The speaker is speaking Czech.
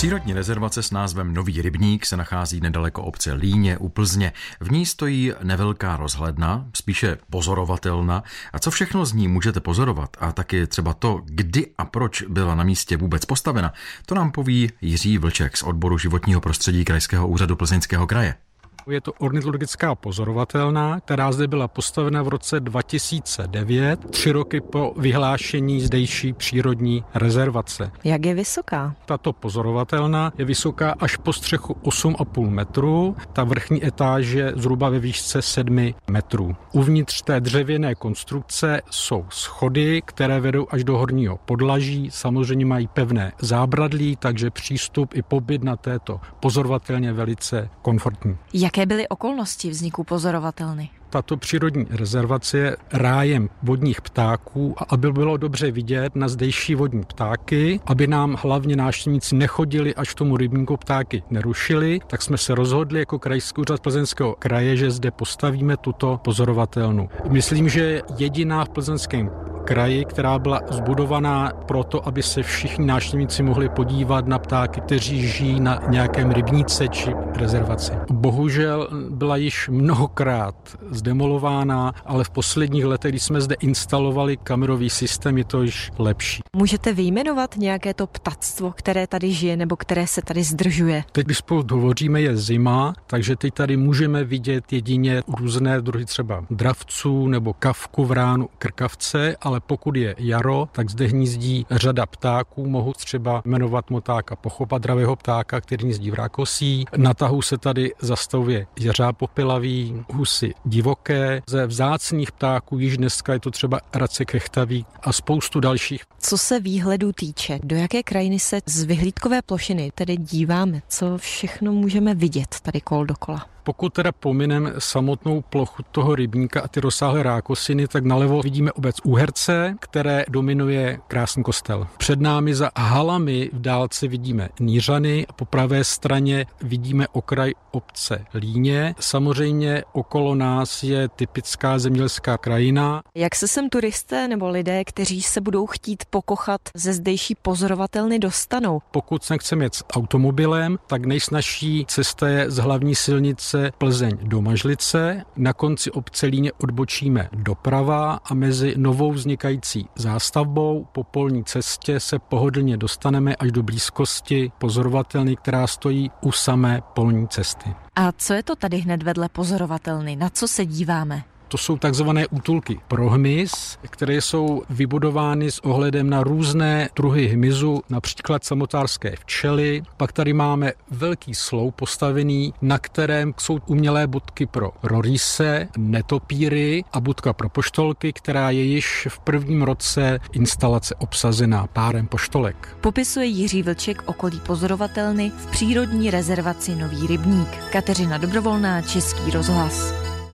Přírodní rezervace s názvem Nový rybník se nachází nedaleko obce Líně u Plzně. V ní stojí nevelká rozhledna, spíše pozorovatelna. A co všechno z ní můžete pozorovat a taky třeba to, kdy a proč byla na místě vůbec postavena, to nám poví Jiří Vlček z odboru životního prostředí Krajského úřadu Plzeňského kraje. Je to ornitologická pozorovatelná, která zde byla postavena v roce 2009, tři roky po vyhlášení zdejší přírodní rezervace. Jak je vysoká? Tato pozorovatelná je vysoká až po střechu 8,5 metrů, ta vrchní etáž je zhruba ve výšce 7 metrů. Uvnitř té dřevěné konstrukce jsou schody, které vedou až do horního podlaží, samozřejmě mají pevné zábradlí, takže přístup i pobyt na této pozorovatelně velice komfortní. Jaké Jaké byly okolnosti vzniku pozorovatelny? Tato přírodní rezervace je rájem vodních ptáků a aby bylo dobře vidět na zdejší vodní ptáky, aby nám hlavně návštěvníci nechodili až tomu rybníku ptáky nerušili, tak jsme se rozhodli jako krajský úřad Plzeňského kraje, že zde postavíme tuto pozorovatelnu. Myslím, že jediná v plzeňském kraji, která byla zbudovaná proto, aby se všichni návštěvníci mohli podívat na ptáky, kteří žijí na nějakém rybníce či rezervaci. Bohužel byla již mnohokrát zdemolována, ale v posledních letech, když jsme zde instalovali kamerový systém, je to již lepší. Můžete vyjmenovat nějaké to ptactvo, které tady žije nebo které se tady zdržuje? Teď, když spolu hovoříme, je zima, takže teď tady můžeme vidět jedině různé druhy třeba dravců nebo kavku, vránu, krkavce, ale pokud je jaro, tak zde hnízdí řada ptáků. Mohu třeba jmenovat motáka pochopa dravého ptáka, který hnízdí v rákosí. Na tahu se tady zastavuje jeřáb popilavý, husy divoké. Ze vzácných ptáků již dneska je to třeba race krechtavý a spoustu dalších. Co se výhledu týče, do jaké krajiny se z vyhlídkové plošiny tedy díváme? Co všechno můžeme vidět tady kol dokola? Pokud teda pominem samotnou plochu toho rybníka a ty rozsáhlé rákosiny, tak nalevo vidíme obec Úherce, které dominuje krásný kostel. Před námi za halami v dálce vidíme Nířany a po pravé straně vidíme okraj obce Líně. Samozřejmě okolo nás je typická zemědělská krajina. Jak se sem turisté nebo lidé, kteří se budou chtít pokochat ze zdejší pozorovatelny dostanou? Pokud se chceme jet s automobilem, tak nejsnažší cesta je z hlavní silnice obce Plzeň do Mažlice, na konci obce Líně odbočíme doprava a mezi novou vznikající zástavbou po polní cestě se pohodlně dostaneme až do blízkosti pozorovatelny, která stojí u samé polní cesty. A co je to tady hned vedle pozorovatelny? Na co se díváme? To jsou takzvané útulky pro hmyz, které jsou vybudovány s ohledem na různé druhy hmyzu, například samotárské včely. Pak tady máme velký slou postavený, na kterém jsou umělé budky pro rorise, netopíry a budka pro poštolky, která je již v prvním roce instalace obsazená párem poštolek. Popisuje Jiří Vlček okolí pozorovatelny v přírodní rezervaci Nový rybník. Kateřina Dobrovolná, Český rozhlas.